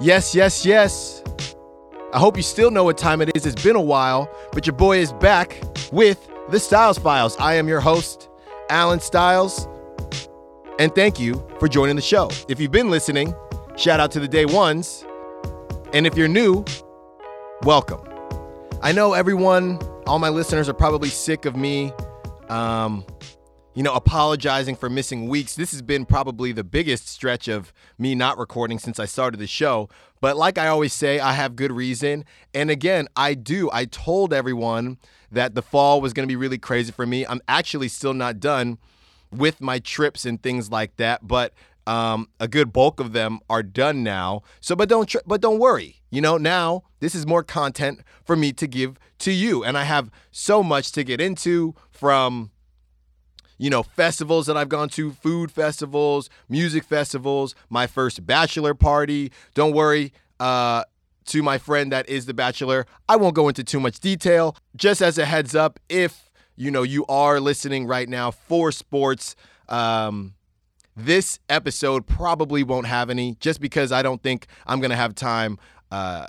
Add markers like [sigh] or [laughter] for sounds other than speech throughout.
Yes, yes, yes. I hope you still know what time it is. It's been a while, but your boy is back with the Styles Files. I am your host, Allen Styles, and thank you for joining the show. If you've been listening, shout out to the day ones. And if you're new, welcome. I know everyone, all my listeners are probably sick of me, um, you know, apologizing for missing weeks. This has been probably the biggest stretch of me not recording since I started the show. But like I always say, I have good reason. And again, I do. I told everyone that the fall was going to be really crazy for me. I'm actually still not done with my trips and things like that, but um, a good bulk of them are done now. So, but don't tr- but don't worry. You know, now this is more content for me to give to you, and I have so much to get into from you know, festivals that I've gone to, food festivals, music festivals, my first bachelor party. Don't worry, uh, to my friend that is the bachelor, I won't go into too much detail. Just as a heads up, if you know you are listening right now for sports, um, this episode probably won't have any, just because I don't think I'm gonna have time. Uh,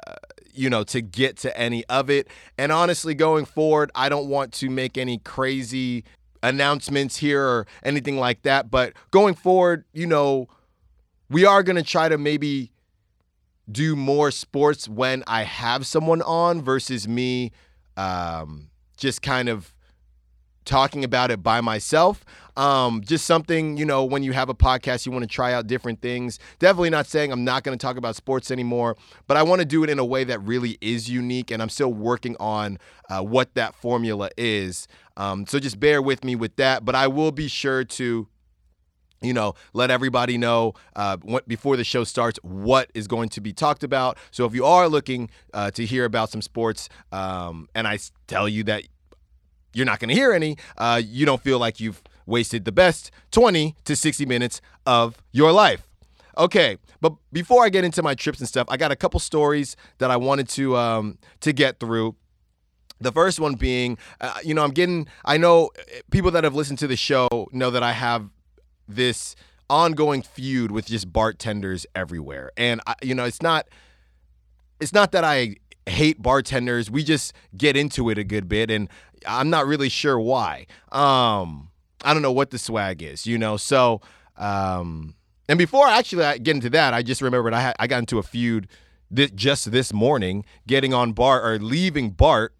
you know, to get to any of it. And honestly, going forward, I don't want to make any crazy announcements here or anything like that. But going forward, you know, we are going to try to maybe do more sports when I have someone on versus me um, just kind of talking about it by myself. Um, just something, you know, when you have a podcast, you want to try out different things. Definitely not saying I'm not going to talk about sports anymore, but I want to do it in a way that really is unique. And I'm still working on uh, what that formula is. Um, so just bear with me with that. But I will be sure to you know, let everybody know uh, before the show starts what is going to be talked about. So if you are looking uh, to hear about some sports, um, and I tell you that you're not going to hear any, uh, you don't feel like you've wasted the best 20 to 60 minutes of your life. Okay, but before I get into my trips and stuff, I got a couple stories that I wanted to um, to get through. The first one being, uh, you know, I'm getting. I know uh, people that have listened to the show know that I have this ongoing feud with just bartenders everywhere, and I, you know, it's not. It's not that I hate bartenders. We just get into it a good bit, and I'm not really sure why. Um, I don't know what the swag is, you know. So, um, and before actually I get into that, I just remembered I had I got into a feud th- just this morning, getting on BART or leaving BART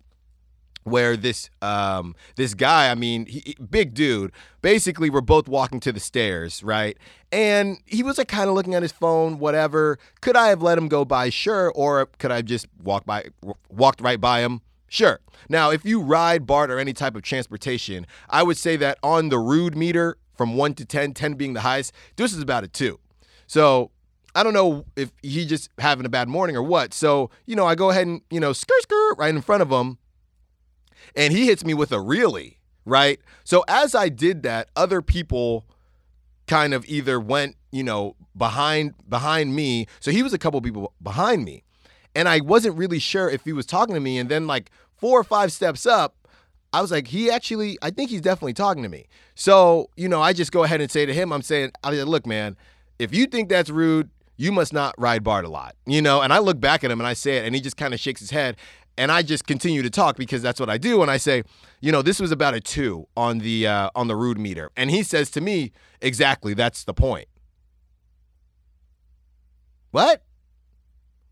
where this um this guy i mean he, big dude basically we're both walking to the stairs right? And he was like kind of looking at his phone whatever. Could i have let him go by? Sure. Or could i have just walk by walked right by him Sure. Now, if you ride BART or any type of transportation, I would say that on the rude meter from 1 to 10, 10 being the highest, this is about a 2. So I don't know if he just having a bad morning or what. So, you know, I go ahead and, you know, skirt, skirt right in front of him. And he hits me with a really, right? So as I did that, other people kind of either went, you know, behind behind me. So he was a couple people behind me. And I wasn't really sure if he was talking to me. And then, like, four or five steps up, I was like, he actually, I think he's definitely talking to me. So, you know, I just go ahead and say to him, I'm saying, I said, look, man, if you think that's rude, you must not ride BART a lot, you know? And I look back at him and I say it, and he just kind of shakes his head. And I just continue to talk because that's what I do. And I say, you know, this was about a two on the uh, on the rude meter, and he says to me, exactly, that's the point. What?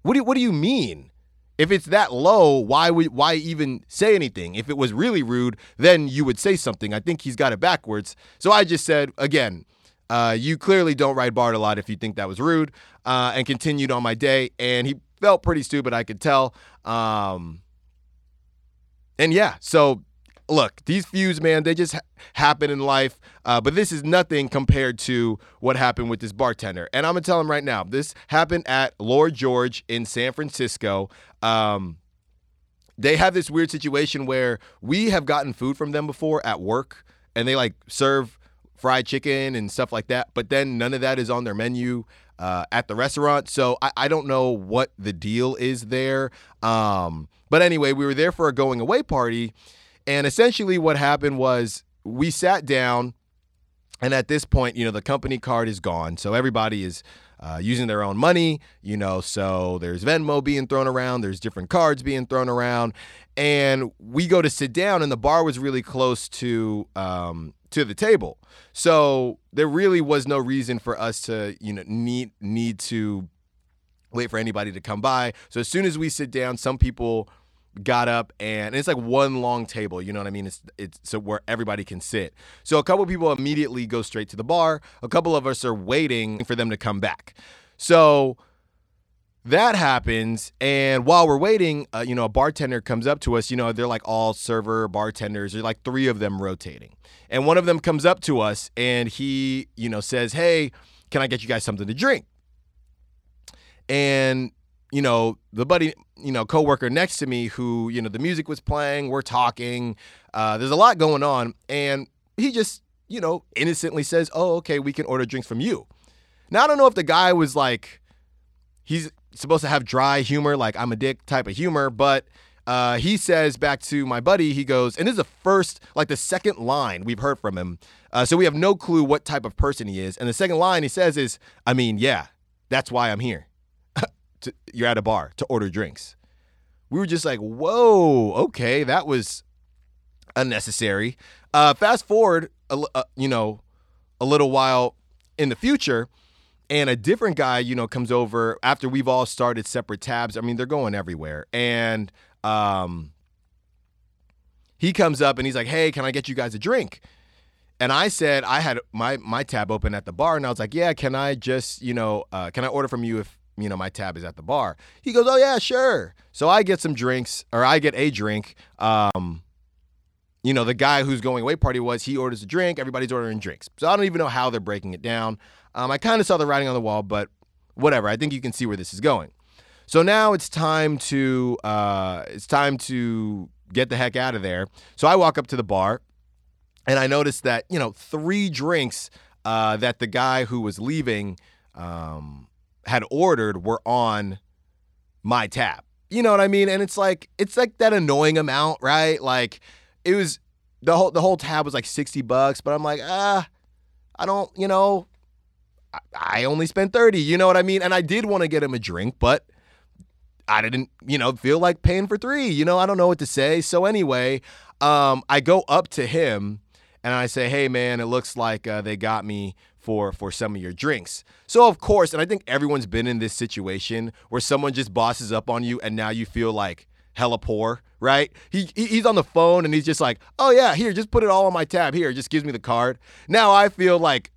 What do you, what do you mean? If it's that low, why would why even say anything? If it was really rude, then you would say something. I think he's got it backwards. So I just said again, uh, you clearly don't ride BART a lot if you think that was rude, uh, and continued on my day. And he felt pretty stupid, I could tell. Um, and yeah, so look, these feuds, man, they just ha- happen in life. Uh, but this is nothing compared to what happened with this bartender. And I'm gonna tell him right now, this happened at Lord George in San Francisco. Um, they have this weird situation where we have gotten food from them before at work, and they like serve fried chicken and stuff like that. But then none of that is on their menu. Uh, at the restaurant. So I, I, don't know what the deal is there. Um, but anyway, we were there for a going away party, and essentially, what happened was we sat down, and at this point, you know, the company card is gone. So everybody is uh, using their own money, you know. So there's Venmo being thrown around, there's different cards being thrown around, and we go to sit down, and the bar was really close to um, to the table, so there really was no reason for us to, you know, need need to wait for anybody to come by. So as soon as we sit down, some people got up and it's like one long table you know what i mean? It's it's so where everybody can sit. So a couple people immediately go straight to the bar. A couple of us are waiting for them to come back. So that happens and while we're waiting uh, you know a bartender comes up to us you know they're like all server bartenders there's like three of them rotating. And one of them comes up to us and he you know says hey can i get you guys something to drink? And you know, the buddy, you know, coworker next to me who, you know, the music was playing, we're talking, uh, there's a lot going on, and he just, you know, innocently says, "Oh, okay, we can order drinks from you." Now I don't know if the guy was like, he's supposed to have dry humor, like I'm a dick type of humor, but uh, he says back to my buddy, he goes, and this is the first, like the second line we've heard from him. Uh, so we have no clue what type of person he is. And the second line he says is, I mean, yeah, that's why I'm here to, you're at a bar to order drinks. We were just like, whoa, okay, that was unnecessary. Uh, fast forward, a, uh, you know, a little while in the future, and a different guy, you know, comes over after we've all started separate tabs. I mean, they're going everywhere, and um, he comes up and he's like, "Hey, can I get you guys a drink?" And I said I had my my tab open at the bar, and I was like, "Yeah, can I just, you know, uh, can I order from you if you know, my tab is at the bar. He goes, oh yeah, sure. So I get some drinks, or I get a drink. Um, you know, the guy who's going away party was he orders a drink, everybody's ordering drinks. So I don't even know how they're breaking it down. Um, I kind of saw the writing on the wall, but whatever. I think you can see where this is going. So now it's time to uh, it's time to get the heck out of there. So I walk up to the bar, and I notice that you know three drinks uh, that the guy who was leaving. Um, had ordered were on my tab. You know what I mean? And it's like it's like that annoying amount, right? Like it was the whole the whole tab was like 60 bucks, but I'm like, ah, I don't, you know, I, only spent 30, you know what I mean? And I did want to get him a drink, but I didn't, you know, feel like paying for 3. You know, I don't know what to say. So anyway, um I go up to him and I say, "Hey man, it looks like uh, they got me for for some of your drinks. So of course, and I think everyone's been in this situation where someone just bosses up on you and now you feel like hella poor, right? He he's on the phone and he's just like, "Oh yeah, here, just put it all on my tab. Here, just gives me the card." Now I feel like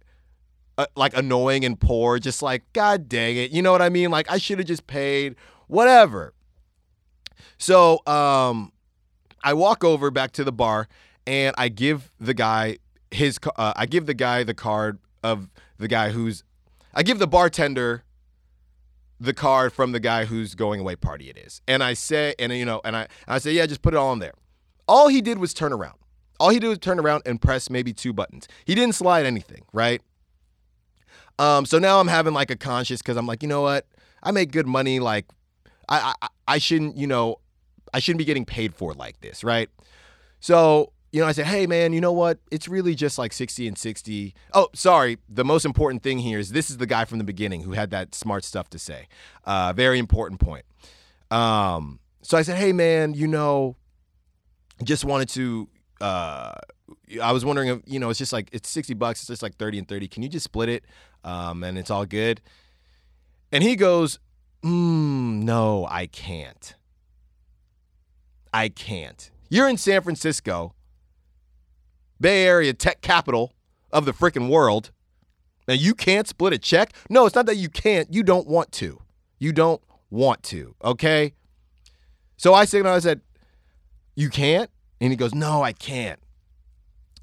uh, like annoying and poor, just like god dang it. You know what I mean? Like I should have just paid whatever. So, um I walk over back to the bar and I give the guy his uh, I give the guy the card of the guy who's I give the bartender the card from the guy whose going away party it is. And I say, and you know, and I, I say, yeah, just put it all in there. All he did was turn around. All he did was turn around and press maybe two buttons. He didn't slide anything, right? Um, so now I'm having like a conscience because I'm like, you know what? I make good money. Like, I, I I shouldn't, you know, I shouldn't be getting paid for like this, right? So you know, I said, hey, man, you know what? It's really just like 60 and 60. Oh, sorry. The most important thing here is this is the guy from the beginning who had that smart stuff to say. Uh, very important point. Um, so I said, hey, man, you know, just wanted to. Uh, I was wondering if, you know, it's just like, it's 60 bucks. It's just like 30 and 30. Can you just split it? Um, and it's all good. And he goes, mm, no, I can't. I can't. You're in San Francisco Bay Area tech capital of the freaking world. Now you can't split a check. No, it's not that you can't. You don't want to. You don't want to. Okay. So I said, I said, you can't, and he goes, no, I can't.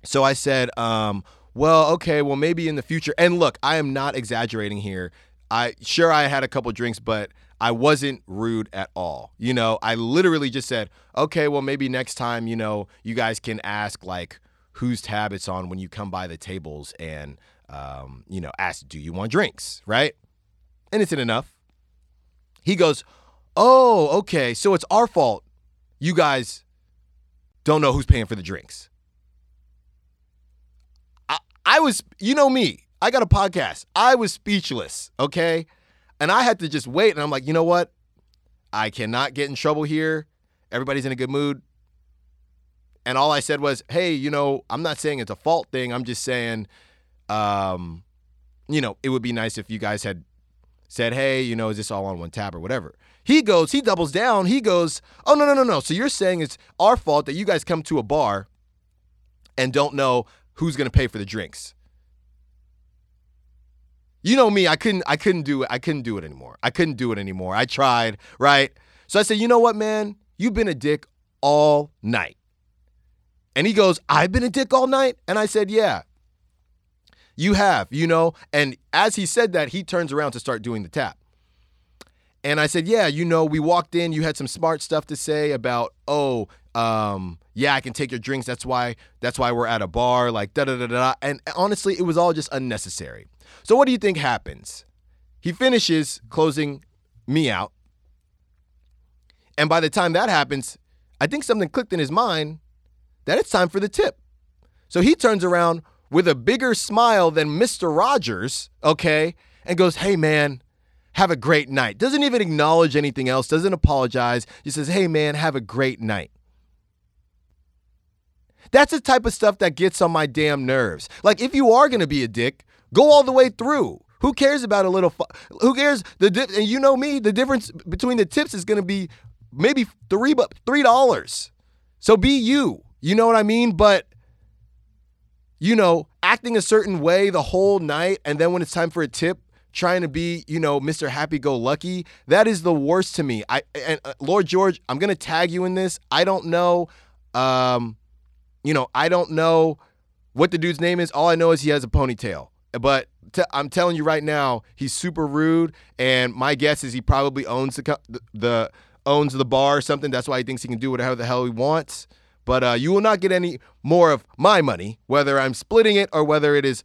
So I said, um, well, okay, well maybe in the future. And look, I am not exaggerating here. I sure I had a couple drinks, but I wasn't rude at all. You know, I literally just said, okay, well maybe next time, you know, you guys can ask like whose tab it's on when you come by the tables and um, you know ask, "Do you want drinks?" Right? Innocent enough. He goes, "Oh, okay. So it's our fault. You guys don't know who's paying for the drinks." I, I was, you know me. I got a podcast. I was speechless, okay? And I had to just wait. And I'm like, you know what? I cannot get in trouble here. Everybody's in a good mood. And all I said was, hey, you know, I'm not saying it's a fault thing. I'm just saying, um, you know, it would be nice if you guys had said, hey, you know, is this all on one tab or whatever? He goes, he doubles down. He goes, oh, no, no, no, no. So you're saying it's our fault that you guys come to a bar and don't know who's going to pay for the drinks. You know me, I couldn't I couldn't do it. I couldn't do it anymore. I couldn't do it anymore. I tried, right? So I said, "You know what, man? You've been a dick all night." And he goes, "I've been a dick all night?" And I said, "Yeah." You have, you know? And as he said that, he turns around to start doing the tap. And I said, Yeah, you know, we walked in, you had some smart stuff to say about, oh, um, yeah, I can take your drinks. That's why that's why we're at a bar, like da da da da. And honestly, it was all just unnecessary. So what do you think happens? He finishes closing me out. And by the time that happens, I think something clicked in his mind that it's time for the tip. So he turns around with a bigger smile than Mr. Rogers, okay, and goes, Hey, man, have a great night. Doesn't even acknowledge anything else, doesn't apologize. He says, Hey, man, have a great night. That's the type of stuff that gets on my damn nerves. Like, if you are to be a dick, go all the way through. Who cares about a little? Fu- who cares? The di- and you know me. The difference between the tips is to be maybe three, but three dollars. So be you. You know what I mean? But you know, acting a certain way the whole night, and then when it's time for a tip, trying to be, you know, Mr. Happy Go Lucky, that is the worst to me. I and uh, Lord George, I'm gonna tag you in this. I don't know, um, you know, I don't know what the dude's name is. All I know is he has a ponytail. But I'm telling you right now, he's super rude, and my guess is he probably owns the the owns the bar or something. That's why he thinks he can do whatever the hell he wants. But uh, you will not get any more of my money, whether I'm splitting it or whether it is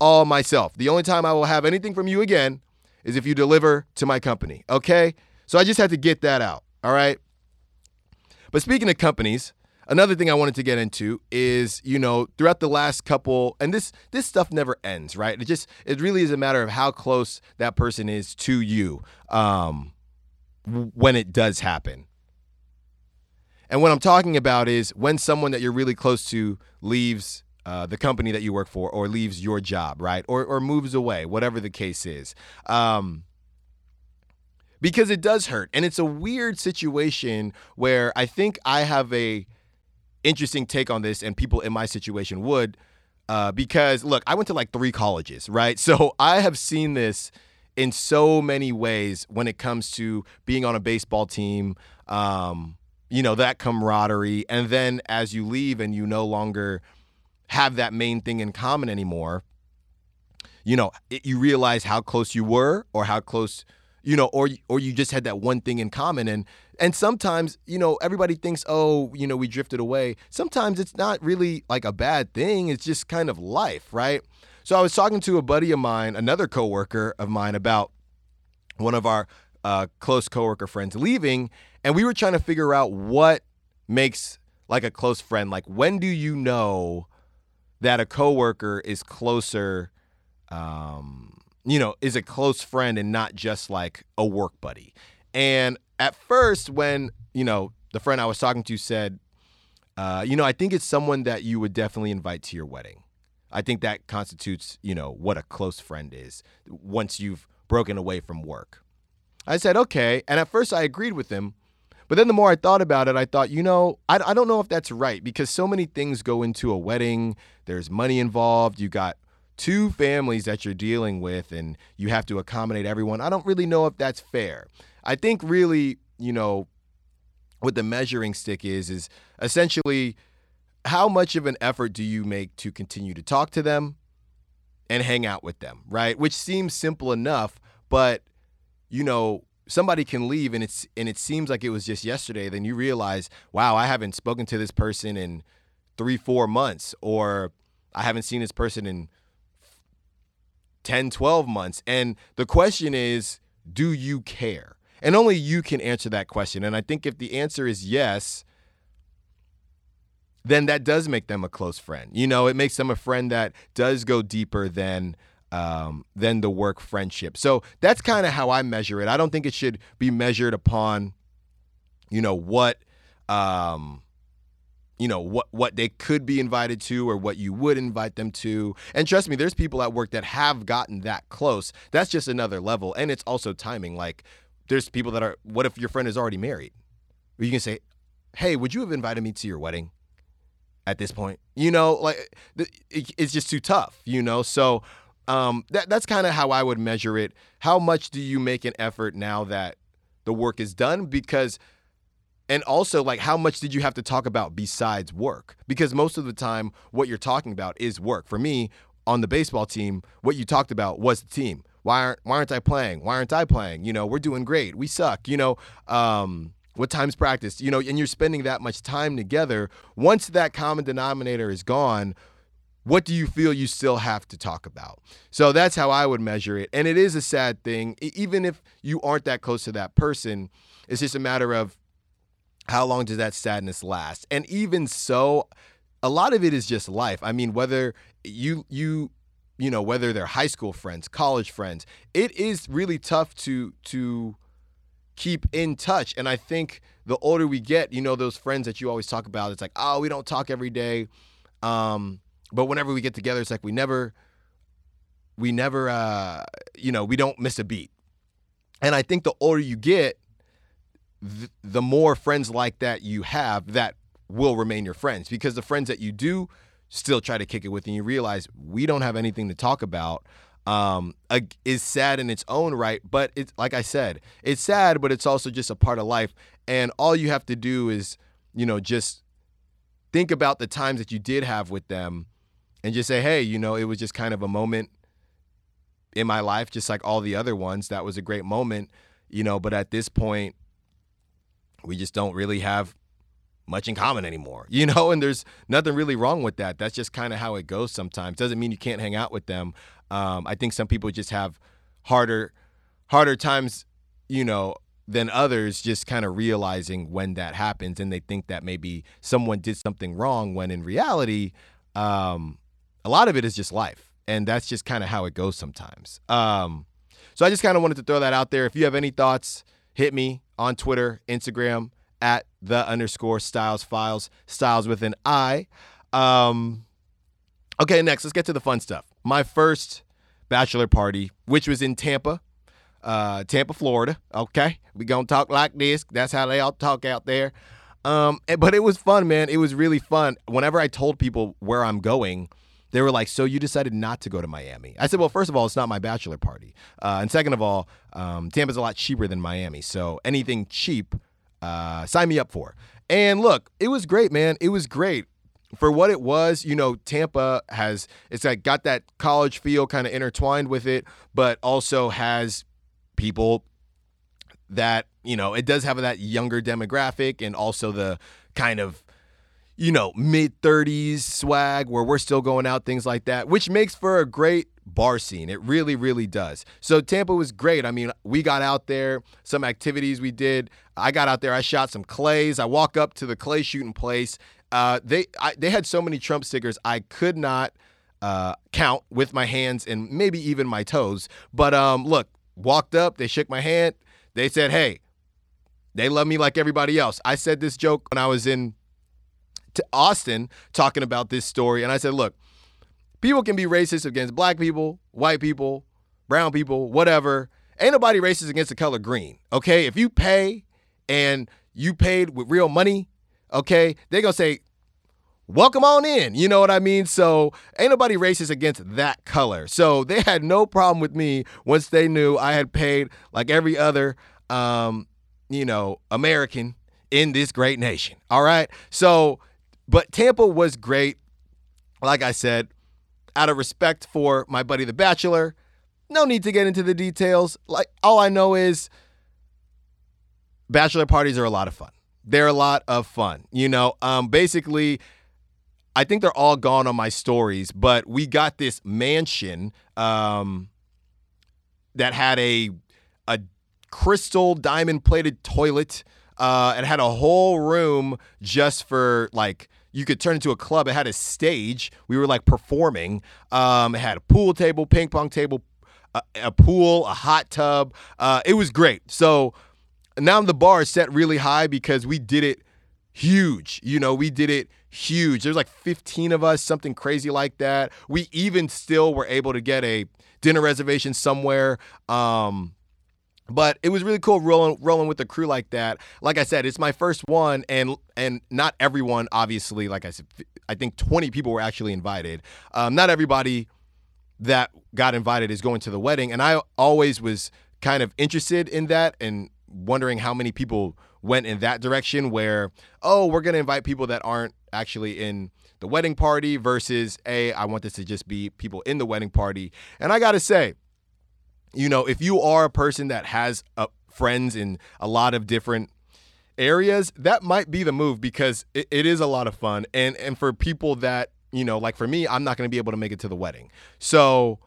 all myself. The only time I will have anything from you again is if you deliver to my company. Okay? So I just had to get that out. All right? But speaking of companies, another thing I wanted to get into is, you know, throughout the last couple and this this stuff never ends, right? It just it really is a matter of how close that person is to you um when it does happen. And what I'm talking about is when someone that you're really close to leaves uh, the company that you work for or leaves your job, right? Or, or moves away, whatever the case is. Um, because it does hurt. And it's a weird situation where I think I have a interesting take on this and people in my situation would. Uh, because look, I went to like three colleges, right? [laughs] So I have seen this in so many ways when it comes to being on a baseball team, um, you know, that camaraderie. And then as you leave and you no longer have that main thing in common anymore, you know, it, you realize how close you were or how close, you know, or or you just had that one thing in common and and sometimes, you know, everybody thinks, "Oh, you know, we drifted away." Sometimes it's not really like a bad thing, it's just kind of life, right? So I was talking to a buddy of mine, another coworker of mine about one of our uh, close coworker friends leaving, and we were trying to figure out what makes like a close friend. Like, when do you know that a coworker is closer? Um, you know, is a close friend and not just like a work buddy. And at first, when you know the friend I was talking to said, uh, you know, I think it's someone that you would definitely invite to your wedding. I think that constitutes, you know, what a close friend is once you've broken away from work. I said, okay. And at first I agreed with him. But then the more I thought about it, I thought, you know, I, I don't know if that's right because so many things go into a wedding. There's money involved. You got two families that you're dealing with and you have to accommodate everyone. I don't really know if that's fair. I think really, you know, what the measuring stick is, is essentially how much of an effort do you make to continue to talk to them and hang out with them, right? Which seems simple enough, but you know, somebody can leave and it's and it seems like it was just yesterday, then you realize, wow, I haven't spoken to this person in 3 4 months or I haven't seen this person in 10 12 months. And the question is, do you care? And only you can answer that question. And I think if the answer is yes, then that does make them a close friend. You know, it makes them a friend that does go deeper than um, than the work friendship. So that's kind of how I measure it. I don't think it should be measured upon, you know, what, um, you know, what what they could be invited to or what you would invite them to. And trust me, there's people at work that have gotten that close. That's just another level, and it's also timing. Like, there's people that are. What if your friend is already married? You can say, "Hey, would you have invited me to your wedding?" At this point, you know, like it's just too tough, you know. So um, that that's kind of how I would measure it. How much do you make an effort now that the work is done? Because and also like how much did you have to talk about besides work? Because most of the time what you're talking about is work. For me, on the baseball team, what you talked about was the team. Why aren't why aren't I playing? Why aren't I playing? You know, we're doing great. We suck. You know, um, what time's practice? You know, and you're spending that much time together. Once that common denominator is gone, what do you feel you still have to talk about? So that's how I would measure it. And it is a sad thing, even if you aren't that close to that person, it's just a matter of how long does that sadness last? And even so, a lot of it is just life. I mean, whether you you you know whether they're high school friends, college friends, it is really tough to to keep in touch. And I think the older we get, you know, those friends that you always talk about, it's like, oh, we don't talk every day. Um, but whenever we get together, it's like we never, we never, uh, you know, we don't miss a beat. And I think the older you get, th- the more friends like that you have that will remain your friends because the friends that you do still try to kick it with and you realize we don't have anything to talk about um, is sad in its own right. But it's like I said, it's sad, but it's also just a part of life. And all you have to do is, you know, just think about the times that you did have with them and just say, hey, you know, it was just kind of a moment in my life, just like all the other ones. That was a great moment, you know, but at this point, we just don't really have much in common anymore, [laughs] you know, and there's nothing really wrong with that. That's just kind of how it goes sometimes. Doesn't mean you can't hang out with them. Um, I think some people just have harder, harder times, you know, than others just kind of realizing when that happens and they think that maybe someone did something wrong when in reality um, a lot of it is just life, and that's just kind of how it goes sometimes. Um, so I just kind of wanted to throw that out there. If you have any thoughts, hit me on Twitter, Instagram at the underscore Styles Files, Styles with an I. Um, okay, next let's get to the fun stuff. My first bachelor party, which was in Tampa, uh, Tampa, Florida. Okay, we gonna talk like this. That's how they all talk out there. Um, but it was fun, man. It was really fun. Whenever I told people where I'm going, they were like, "So you decided not to go to Miami?" I said, "Well, first of all, it's not my bachelor party, uh, and second of all, um, Tampa's a lot cheaper than Miami, so anything cheap, uh, sign me up for." And look, it was great, man. It was great for what it was. You know, Tampa has it's like got that college feel kind of intertwined with it, but also has people that you know it does have that younger demographic and also the kind of you know, mid 30s swag where we're still going out, things like that, which makes for a great bar scene. It really, really does. So Tampa was great. I mean, we got out there, some activities we did. I got out there, I shot some clays. I walk up to the clay shooting place. Uh, they I, they had so many Trump stickers, I could not uh, count with my hands and maybe even my toes. But um, look, walked up, they shook my hand. They said, "Hey, they love me like everybody else." I said this joke when I was in to Austin talking about this story, and I said, look, people can be racist against black people, white people, brown people, whatever. Ain't nobody racist against the color green. Okay, if you pay and you paid with real money, okay, they're gonna say, welcome on in. You know what I mean? So ain't nobody racist against that color. So they had no problem with me once they knew I had paid like every other um, you know, American in this great nation. All right. So but Tampa was great. Like I said, out of respect for my buddy The Bachelor, no need to get into the details. Like all I know is bachelor parties are a lot of fun. They're a lot of fun. You know, um, basically, I think they're all gone on my stories, but we got this mansion um, that had a a crystal diamond plated toilet. Uh, had a whole room just for like you could turn into a club. It had a stage. We were like performing. Um, it had a pool table, ping pong table, a, a pool, a hot tub. Uh, it was great. So now the bar is set really high because we did it huge. You know, we did it huge. There's like 15 of us, something crazy like that. We even still were able to get a dinner reservation somewhere. Um, but it was really cool rolling rolling with the crew like that. Like I said, it's my first one, and and not everyone, obviously. Like I said, I think 20 people were actually invited. Um, not everybody that got invited is going to the wedding, and I always was kind of interested in that and wondering how many people went in that direction. Where oh, we're gonna invite people that aren't actually in the wedding party versus a I want this to just be people in the wedding party, and I gotta say you know, if you are a person that has uh, friends in a lot of different areas, that might be the move because it, it is a lot of fun. And and for people that you know, like for me, I'm not going to be able to make it to the wedding. So,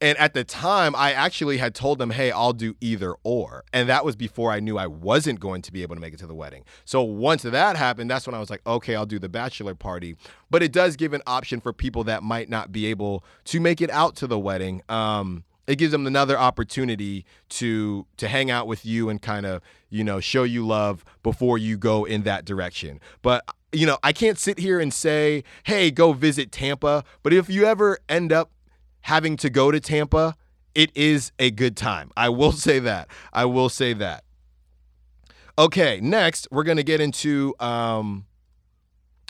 and at the time, I actually had told them, hey, I'll do either or. And that was before I knew I wasn't going to be able to make it to the wedding. So once that happened, that's when I was like, okay, I'll do the bachelor party. But it does give an option for people that might not be able to make it out to the wedding. Um, it gives them another opportunity to to hang out with you and kind of you know show you love before you go in that direction. But you know i can't sit here and say hey go visit tampa. But if you ever end up having to go to tampa it is a good time. I will say that. I will say that. Okay next we're to get into um,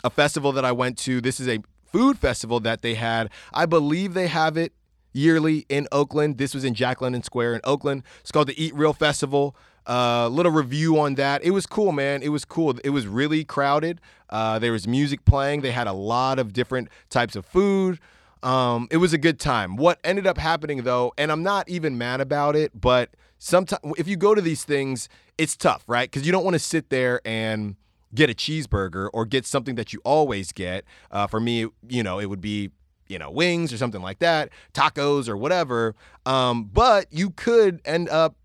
a festival that i went to. This is a food festival that they had. I believe they have it yearly in Oakland. This was in Jack London Square in Oakland. It's called the Eat Real Festival. A uh, little review on that. It was cool, man. It was cool. It was really crowded. Uh, there was music playing. They had a lot of different types of food. Um, it was a good time. What ended up happening though, and I'm not even mad about it, but sometimes if you go to these things, it's tough, right? Because you don't want to sit there and get a cheeseburger or get something that you always get. Uh, for me, you know, it would be you know, wings or something like that, tacos or whatever. Um, but you could end up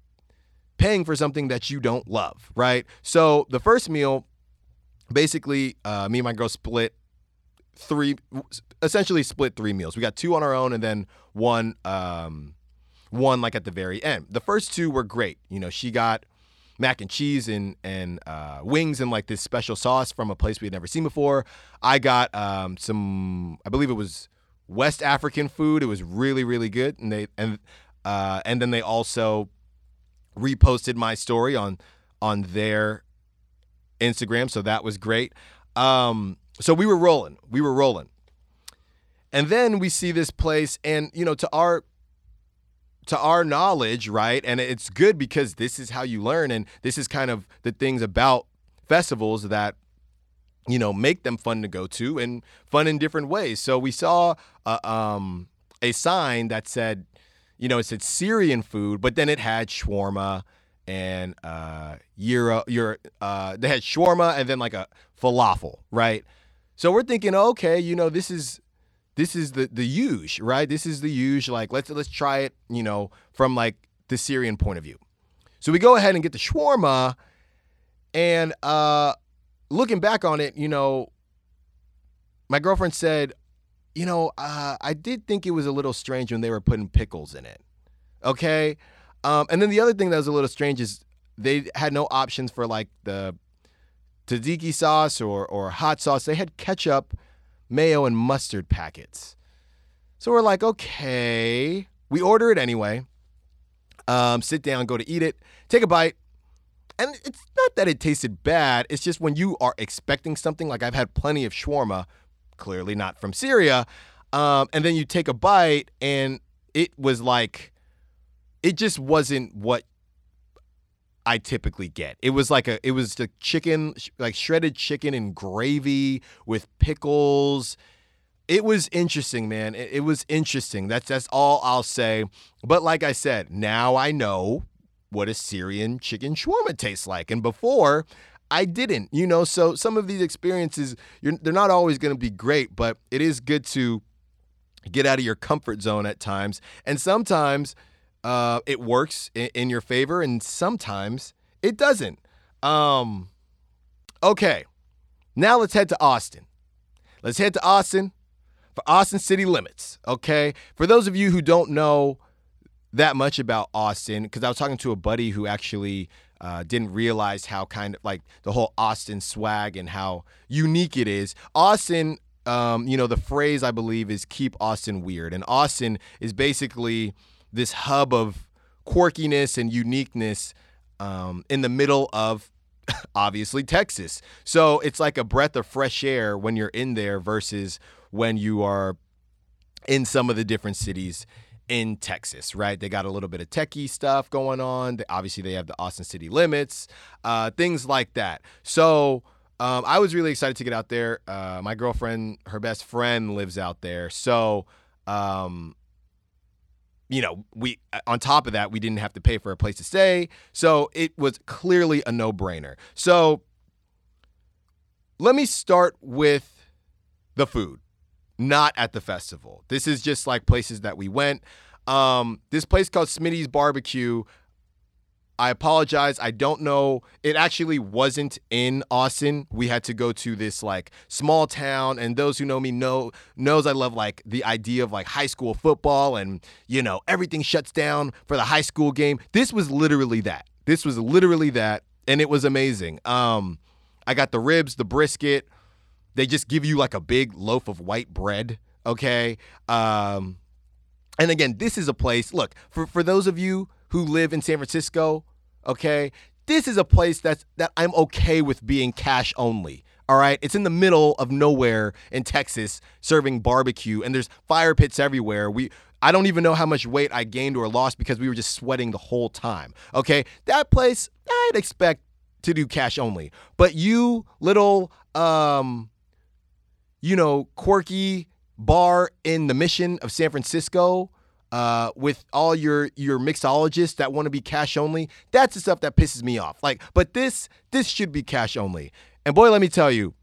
paying for something that you don't love, right? So the first meal, basically, uh, me and my girl split three, essentially split three meals. We got two on our own and then one, um, one like at the very end. The first two were great. You know, she got mac and cheese and and uh, wings and like this special sauce from a place we had never seen before. I got um, some, I believe it was West African food. It was really really good, and they and uh, and then they also reposted my story on on their Instagram, so that was great. Um, so we were rolling, we were rolling, and then we see this place, and you know, to our to our knowledge, right? And it's good because this is how you learn, and this is kind of the things about festivals that you know, make them fun to go to and fun in different ways. So we saw a, uh, um, a sign that said, you know, it said Syrian food, but then it had shawarma and uh, gyro, gyro, uh, they had shawarma and then like a falafel, right? So we're thinking, okay, you know, this is this is the the huge, right? This is the huge. Like let's let's try it, you know, from like the Syrian point of view. So we go ahead and get the shawarma, and uh, looking back on it, you know, my girlfriend said, you know, uh, I did think it was a little strange when they were putting pickles in it. Okay. Um, and then the other thing that was a little strange is they had no options for like the tzatziki sauce or, or hot sauce. They had ketchup, mayo, and mustard packets. So we're like, okay. We order it anyway. Um, sit down, go to eat it, take a bite and it's not that it tasted bad. It's just when you are expecting something, like I've had plenty of shawarma, clearly not from Syria, um, and then you take a bite and it was like, it just wasn't what I typically get. It was like a, it was the chicken, like shredded chicken and gravy with pickles. It was interesting, man. It, it was interesting. That's that's all I'll say. But like I said, now I know what a Syrian chicken shawarma tastes like. And before, I didn't, you know. So some of these experiences, they're not always going to be great, but it is good to get out of your comfort zone at times. And sometimes uh, it works in, in, your favor, and sometimes it doesn't. Um, okay, now let's head to Austin. let's head to Austin for Austin City Limits. Okay. For those of you who don't know that much about Austin, because I was talking to a buddy who actually uh, didn't realize how kind of like the whole Austin swag and how unique it is. Austin, um, you know, the phrase I believe is keep Austin weird. And Austin is basically this hub of quirkiness and uniqueness um, in the middle of [laughs] obviously Texas. So it's like a breath of fresh air when you're in there versus when you are in some of the different cities in Texas, right? They got a little bit of techie stuff going on. They, obviously, they have the Austin City Limits, uh, things like that. So um, I was really excited to get out there. Uh, my girlfriend, her best friend, lives out there. So, um, you know, we on top of that, we didn't have to pay for a place to stay. So it was clearly a no brainer. So let me start with the food not at the festival. This is just like places that we went. Um, this place called Smitty's Barbecue. I apologize. I don't know. It actually wasn't in Austin. We had to go to this like small town, and those who know me know knows I love like the idea of like high school football, and you know everything shuts down for the high school game. This was literally that. This was literally that, and it was amazing. Um, I got the ribs, the brisket, they just give you like a big loaf of white bread, okay? Um, and again, this is a place, look, for, for those of you who live in San Francisco, okay, this is a place that's that I'm okay with being cash only. All right, it's in the middle of nowhere in Texas, serving barbecue, and there's fire pits everywhere. We I don't even know how much weight I gained or lost because we were just sweating the whole time. Okay, that place I'd expect to do cash only, but you little um you know, quirky bar in the mission of San Francisco uh, with all your your mixologists that want to be cash only. That's the stuff that pisses me off. Like, but this this should be cash only. And boy, let me tell you,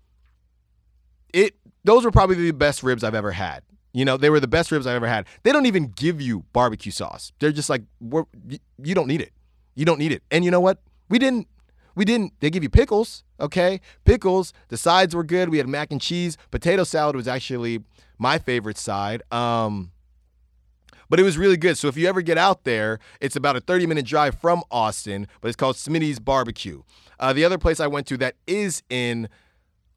it those were probably the best ribs I've ever had. You know, they were the best ribs I've ever had. They don't even give you barbecue sauce. They're just like, you don't need it. You don't need it. And you know what? We didn't we didn't, they give you pickles, okay? Pickles, the sides were good. We had mac and cheese. Potato salad was actually my favorite side. Um, but it was really good. So if you ever get out there, it's about a 30 minute drive from Austin, but it's called Smitty's Barbecue. Uh, the other place I went to that is in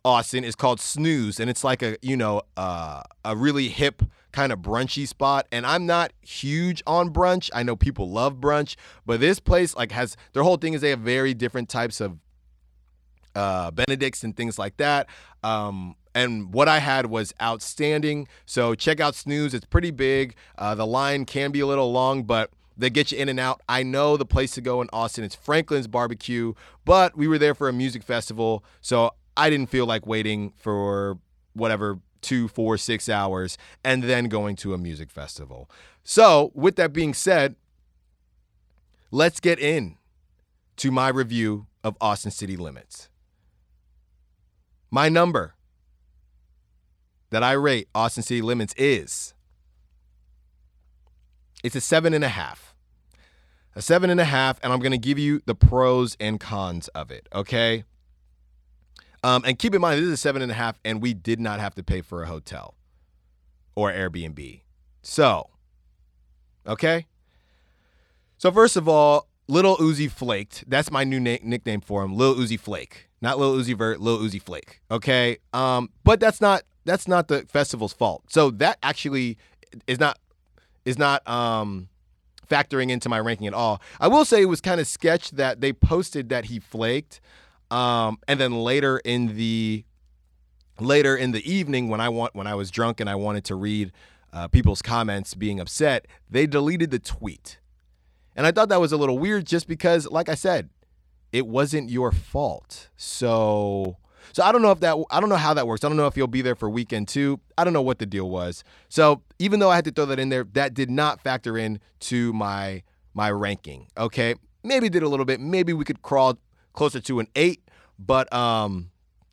Austin is called Snooze, and it's like a you know uh, a really hip kind of brunchy spot. And I'm not huge on brunch. I know people love brunch, but this place like has their whole thing is they have very different types of uh, Benedicts and things like that. Um, and what I had was outstanding. So check out Snooze. It's pretty big. Uh, the line can be a little long, but they get you in and out. I know the place to go in Austin. is Franklin's Barbecue, but we were there for a music festival, so I didn't feel like waiting for whatever two, four, six hours and then going to a music festival. So, with that being said, let's get in to my review of Austin City Limits. My number that I rate Austin City Limits is it's a seven and a half. A seven and a half, and I'm going to give you the pros and cons of it, okay? Um, and keep in mind, this is a seven and a half, and we did not have to pay for a hotel or Airbnb. So, okay. So first of all, Little Uzi Flaked. That's my new na- nickname for him, Little Uzi Flake. Not Little Uzi Vert, Little Uzi Flake. Okay. Um, but that's not that's not the festival's fault. So that actually is not is not um factoring into my ranking at all. I will say it was kind of sketch that they posted that he flaked. Um, and then later in the later in the evening, when I want when I was drunk and I wanted to read uh, people's comments being upset, they deleted the tweet, and I thought that was a little weird, just because, like I said, it wasn't your fault. So. So I don't know if that I don't know how that works. I don't know if you'll be there for weekend two. I don't know what the deal was. So even though I had to throw that in there, that did not factor in to my my ranking. Okay. Maybe did a little bit. Maybe we could crawl closer to an eight. But um,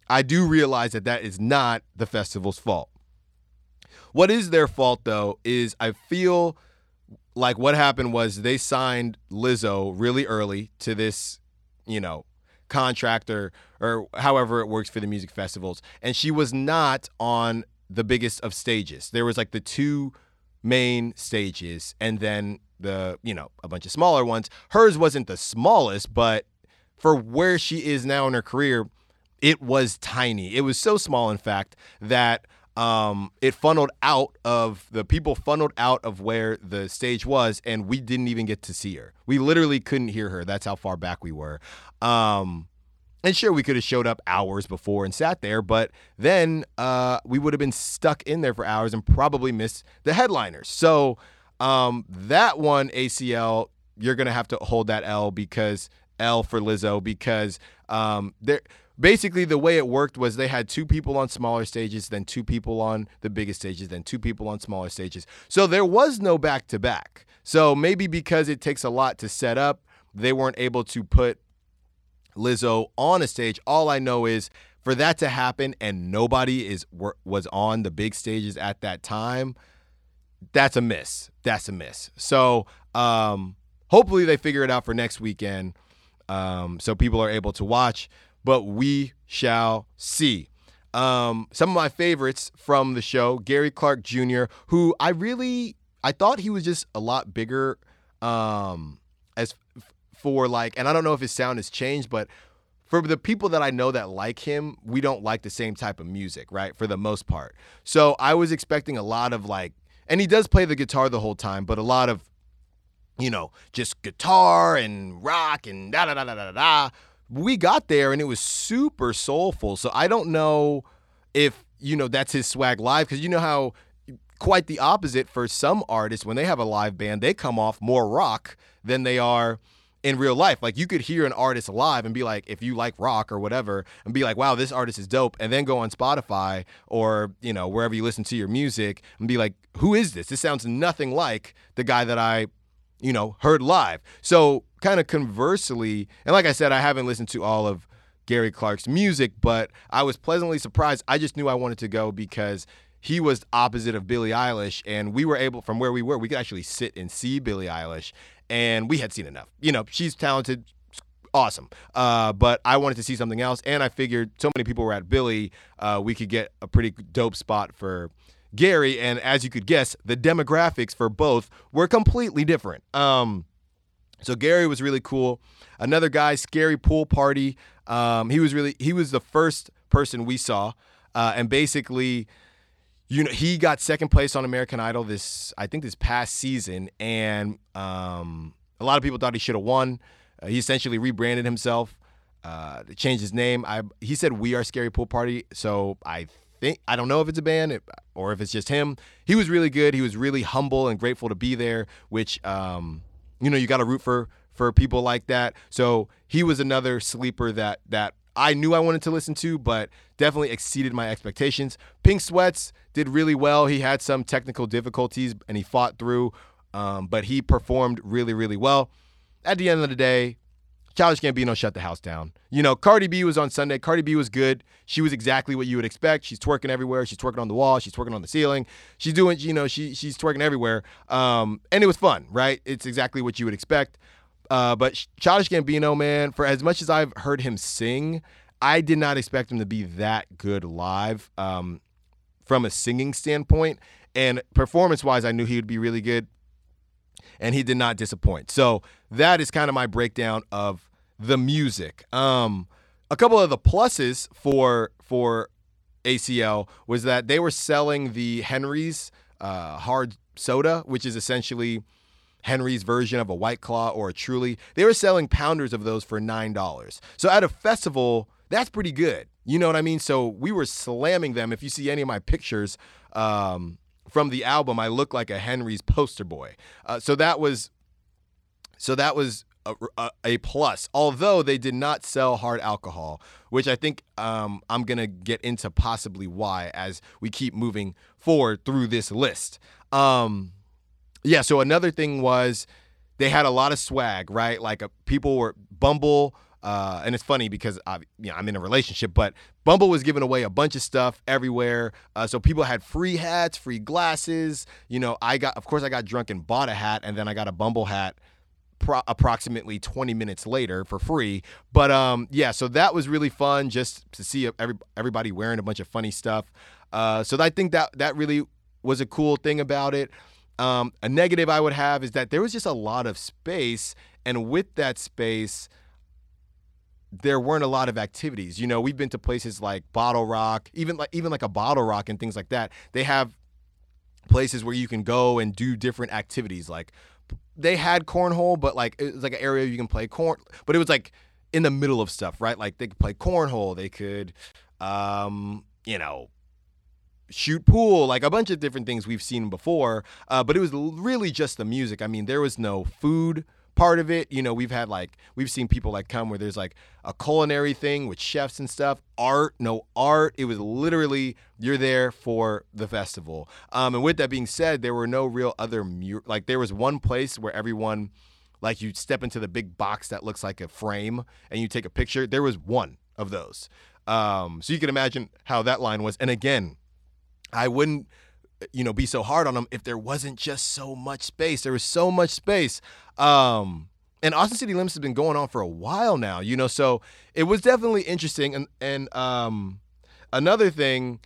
I do realize that that is not the festival's fault. What is their fault, though, is I feel like what happened was they signed Lizzo really early to this, you know, contract or or however it works for the music festivals. And she was not on the biggest of stages. There was like the two main stages and then the, you know, a bunch of smaller ones. Hers wasn't the smallest, but for where she is now in her career, it was tiny. It was so small, in fact, that um, it funneled out of the people funneled out of where the stage was, and we didn't even get to see her. We literally couldn't hear her. That's how far back we were. Um, and sure, we could have showed up hours before and sat there, but then uh, we would have been stuck in there for hours and probably missed the headliners. So um, that one ACL, you're gonna have to hold that L because L for Lizzo because um, there basically the way it worked was they had two people on smaller stages, then two people on the biggest stages, then two people on smaller stages. So there was no back to back. So maybe because it takes a lot to set up, they weren't able to put Lizzo on a stage. All I know is for that to happen and nobody is was on the big stages at that time, that's a miss. That's a miss. So um, hopefully they figure it out for next weekend, um, so people are able to watch. But we shall see. Um, some of my favorites from the show: Gary Clark Jr., who I really I thought he was just a lot bigger um, as for like, and I don't know if his sound has changed, but for the people that I know that like him, we don't like the same type of music, right? For the most part. So I was expecting a lot of like, and he does play the guitar the whole time, but a lot of, you know, just guitar and rock and da da da da da da. We got there and it was super soulful. So I don't know if, you know, that's his swag live because you know how quite the opposite for some artists when they have a live band, they come off more rock than they are in real life. Like you could hear an artist live and be like, if you like rock or whatever, and be like, wow, this artist is dope. And then go on Spotify or, you know, wherever you listen to your music and be like, who is this? This sounds nothing like the guy that I, you know, heard live. So kind of conversely, and like I said, I haven't listened to all of Gary Clark's music, but I was pleasantly surprised. I just knew I wanted to go because he was opposite of Billie Eilish, and we were able, from where we were, we could actually sit and see Billie Eilish and we had seen enough. You know, she's talented, awesome. Uh, but I wanted to see something else, and I figured so many people were at Billie, uh, we could get a pretty dope spot for Gary. And as you could guess, the demographics for both were completely different. Um, so Gary was really cool. Another guy, Scary Pool Party. Um, he was really he was the first person we saw, uh, and basically you know he got second place on American Idol this I think this past season, and um, a lot of people thought he should have won. Uh, he essentially rebranded himself, uh, changed his name. I he said we are Scary Pool Party, so I think I don't know if it's a band or if it's just him. He was really good. He was really humble and grateful to be there, which um, you know you got to root for for people like that. So he was another sleeper that that I knew I wanted to listen to, but definitely exceeded my expectations. Pink Sweats did really well. He had some technical difficulties and he fought through, um, but he performed really, really well. At the end of the day, Childish Gambino shut the house down. You know, Cardi B was on Sunday. Cardi B was good. She was exactly what you would expect. She's twerking everywhere. She's twerking on the wall. She's twerking on the ceiling. She's doing, you know, she she's twerking everywhere. Um, and it was fun, right? It's exactly what you would expect. Uh, but Childish Gambino, man, for as much as I've heard him sing, I did not expect him to be that good live um, from a singing standpoint. And performance wise, I knew he would be really good. And he did not disappoint. So that is kind of my breakdown of the music. Um, a couple of the pluses for for ACL was that they were selling the Henry's uh, hard soda, which is essentially Henry's version of a White Claw or a Truly. They were selling pounders of those for $9. So at a festival, that's pretty good. You know what I mean? So we were slamming them. If you see any of my pictures um, from the album, I look like a Henry's poster boy. Uh, so that was, so that was a, a, a, plus. Although they did not sell hard alcohol, which I think um, I'm gonna get into possibly why as we keep moving forward through this list. Um, yeah. So another thing was they had a lot of swag, right? Like uh, people were Bumble. Uh, and it's funny because I, you know, I'm in a relationship, but Bumble was giving away a bunch of stuff everywhere. Uh, so people had free hats, free glasses. You know, I got, of course, I got drunk and bought a hat, and then I got a Bumble hat pro- approximately 20 minutes later for free. But um, yeah, so that was really fun just to see every, everybody wearing a bunch of funny stuff. Uh, so I think that that really was a cool thing about it. Um, a negative I would have is that there was just a lot of space, and with that space, there weren't a lot of activities. You know, we've been to places like Bottle Rock, even like even like a Bottle Rock and things like that. They have places where you can go and do different activities. Like they had cornhole, but like it was like an area you can play corn, but it was like in the middle of stuff, right? Like they could play cornhole, they could, um, you know, shoot pool, like a bunch of different things we've seen before. Uh, but it was really just the music. I mean, there was no food part of it. You know, we've had like we've seen people like come where there's like a culinary thing with chefs and stuff. Art, no art. It was literally you're there for the festival. Um, and with that being said, there were no real other like there was one place where everyone like you step into the big box that looks like a frame and you take a picture. There was one of those. Um, so you can imagine how that line was. And again, I wouldn't you know, be so hard on them if there wasn't just so much space. There was so much space. Um, and Austin City Limits has been going on for a while now, you know, so it was definitely interesting. And and um, another thing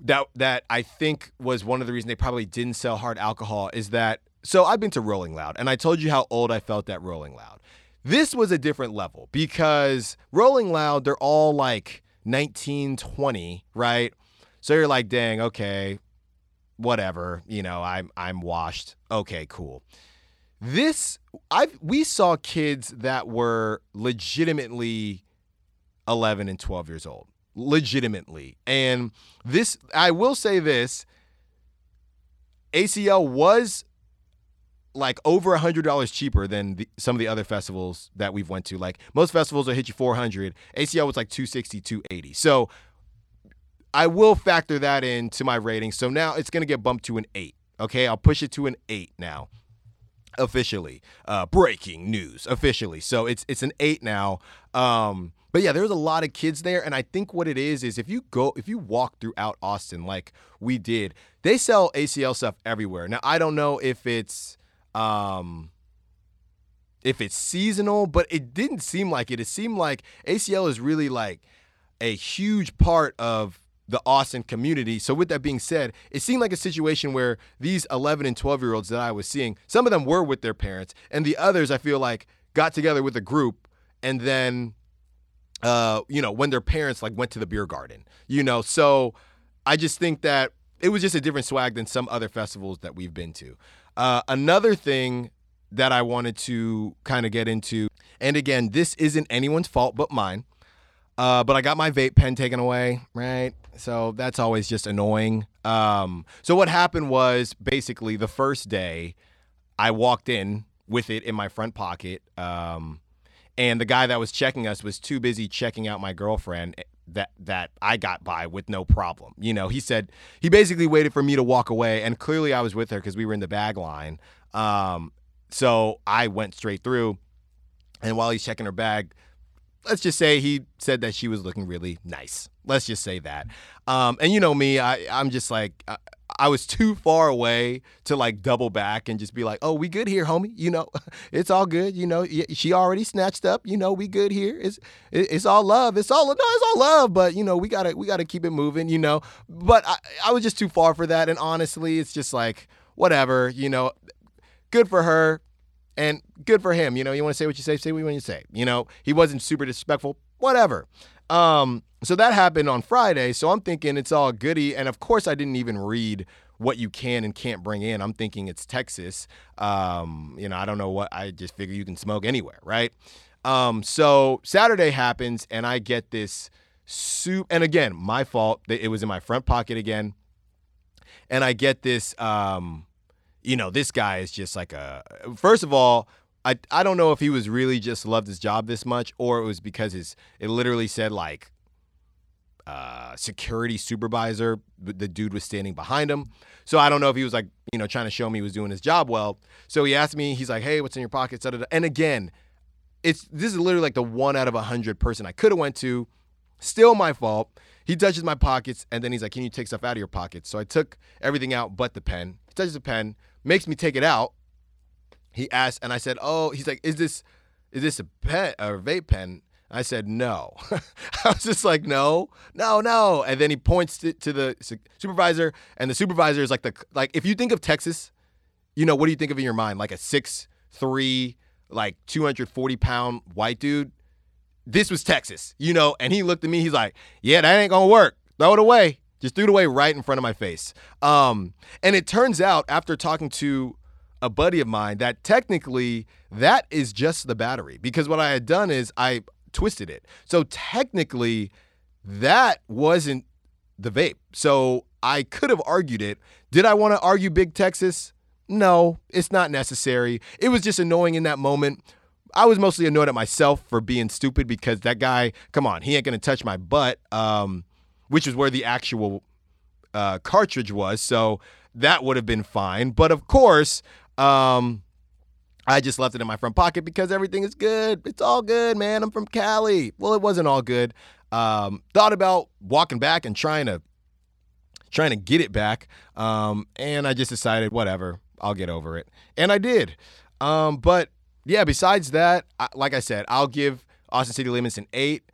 that that I think was one of the reasons they probably didn't sell hard alcohol is that so I've been to Rolling Loud, and I told you how old I felt at Rolling Loud. This was a different level because Rolling Loud, they're all like 19, 20, right? So you're like, dang, okay, whatever, you know, I'm I'm washed. Okay, cool. This I we saw kids that were legitimately 11 and 12 years old. Legitimately. And this I will say this ACL was like over a hundred dollars cheaper than the, some of the other festivals that we've went to. Like most festivals will hit you 400. ACL was like 260, 280. So I will factor that into my rating. So now it's going to get bumped to an eight. Okay, I'll push it to an eight now. Officially, uh, breaking news. Officially, so it's it's an eight now. Um, but yeah, there's a lot of kids there, and I think what it is is if you go, if you walk throughout Austin like we did, they sell ACL stuff everywhere. Now I don't know if it's um, if it's seasonal, but it didn't seem like it. It seemed like ACL is really like a huge part of the Austin community. So, with that being said, it seemed like a situation where these 11 and 12 year olds that I was seeing, some of them were with their parents, and the others I feel like got together with a group and then, uh, you know, when their parents like went to the beer garden, you know. So, I just think that it was just a different swag than some other festivals that we've been to. Uh, another thing that I wanted to kind of get into, and again, this isn't anyone's fault but mine. Uh, but I got my vape pen taken away, right? So that's always just annoying. Um, so what happened was basically the first day, I walked in with it in my front pocket, um, and the guy that was checking us was too busy checking out my girlfriend eh, that that I got by with no problem. You know, he said he basically waited for me to walk away, and clearly I was with her because we were in the bag line. Um, so I went straight through, and while he's checking her bag let's just say he said that she was looking really nice. Let's just say that. Um, and you know me, I, I'm just like, I, I, was too far away to like double back and just be like, oh, we good here, homie. You know, [laughs] it's all good. You know, she already snatched up. You know, we good here. It's it's all love. It's all no, it's all love. But you know, we gotta we gotta keep it moving. You know, but I, I was just too far for that. And honestly, it's just like whatever. You know, good for her and good for him. You know, you want to say what you say, say what you want to say. You know, he wasn't super disrespectful, whatever. Um, so that happened on Friday. So I'm thinking it's all goody. And of course, I didn't even read what you can and can't bring in. I'm thinking it's Texas. Um, you know, I don't know what, I just figure you can smoke anywhere, right? Um, so Saturday happens and I get this soup. And again, my fault. It was in my front pocket again. And I get this, um, you know, this guy is just like a. First of all, I I don't know if he was really just loved his job this much, or it was because his it literally said like uh, security supervisor. The dude was standing behind him, so I don't know if he was like you know trying to show me he was doing his job well. So he asked me, he's like, "Hey, what's in your pockets?" And again, it's this is literally like the one out of a hundred person I could have went to. Still my fault. He touches my pockets and then he's like, "Can you take stuff out of your pockets?" So I took everything out but the pen. He touches the pen, makes me take it out. he asked, and I said, "Oh," he's like, "Is this is this a pen or vape pen?" I said, "No." [laughs] I was just like, "No, no, no." And then he points to, to the su- supervisor, and the supervisor is like the like if you think of Texas, you know, what do you think of in your mind? Like a six three, like two hundred forty pound white dude. This was Texas, you know. And he looked at me. He's like, "Yeah, that ain't gonna work. Throw it away." Just threw it away right in front of my face. Um, and it turns out after talking to a buddy of mine that technically that is just the battery because what I had done is I twisted it. So technically that wasn't the vape. So I could have argued it. Did I want to argue Big Texas? No, it's not necessary. It was just annoying in that moment. I was mostly annoyed at myself for being stupid because that guy, come on, he ain't gonna touch my butt. Um, which is where the actual uh, cartridge was. So that would have been fine. But of course, um, I just left it in my front pocket because everything is good. It's all good, man. I'm from Cali. Well, it wasn't all good. Um, thought about walking back and trying to trying to get it back. Um, and I just decided, whatever, I'll get over it. And I did. Um, but yeah, besides that, I, like I said, I'll give Austin City Limits an eight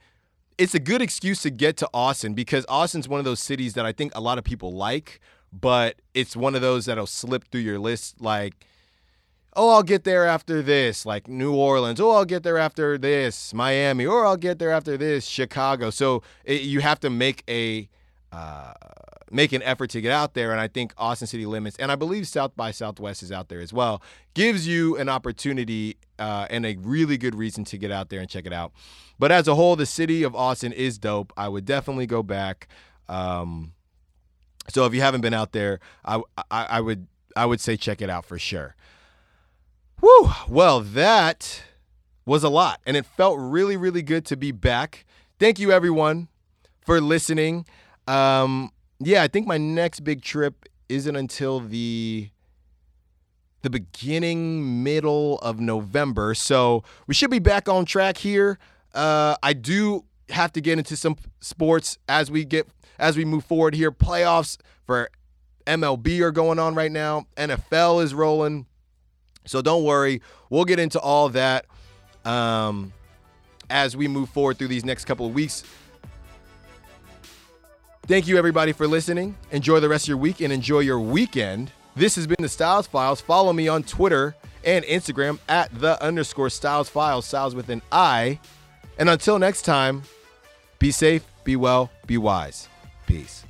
it's a good excuse to get to Austin because Austin's one of those cities that I think a lot of people like, but it's one of those that'll slip through your list like oh, I'll get there after this, like New Orleans. Oh, I'll get there after this, Miami, or I'll get there after this, Chicago. So it, you have to make a uh, make an effort to get out there. And I think Austin City Limits, and I believe South by Southwest is out there as well, gives you an opportunity uh, and a really good reason to get out there and check it out. But as a whole, the city of Austin is dope. I would definitely go back. Um, so if you haven't been out there, I, I, I would I would say check it out for sure. Whew. Well, that was a lot, and it felt really, really good to be back. Thank you, everyone, for listening. Um, yeah, I think my next big trip isn't until the the beginning middle of November. So we should be back on track here. Uh, I do have to get into some sports as we get as we move forward here. Playoffs for MLB are going on right now. NFL is rolling. So don't worry. We'll get into all that um, as we move forward through these next couple of weeks. Thank you, everybody, for listening. Enjoy the rest of your week and enjoy your weekend. This has been the Styles Files. Follow me on Twitter and Instagram at the underscore Styles Files, Styles with an I. And until next time, be safe, be well, be wise. Peace.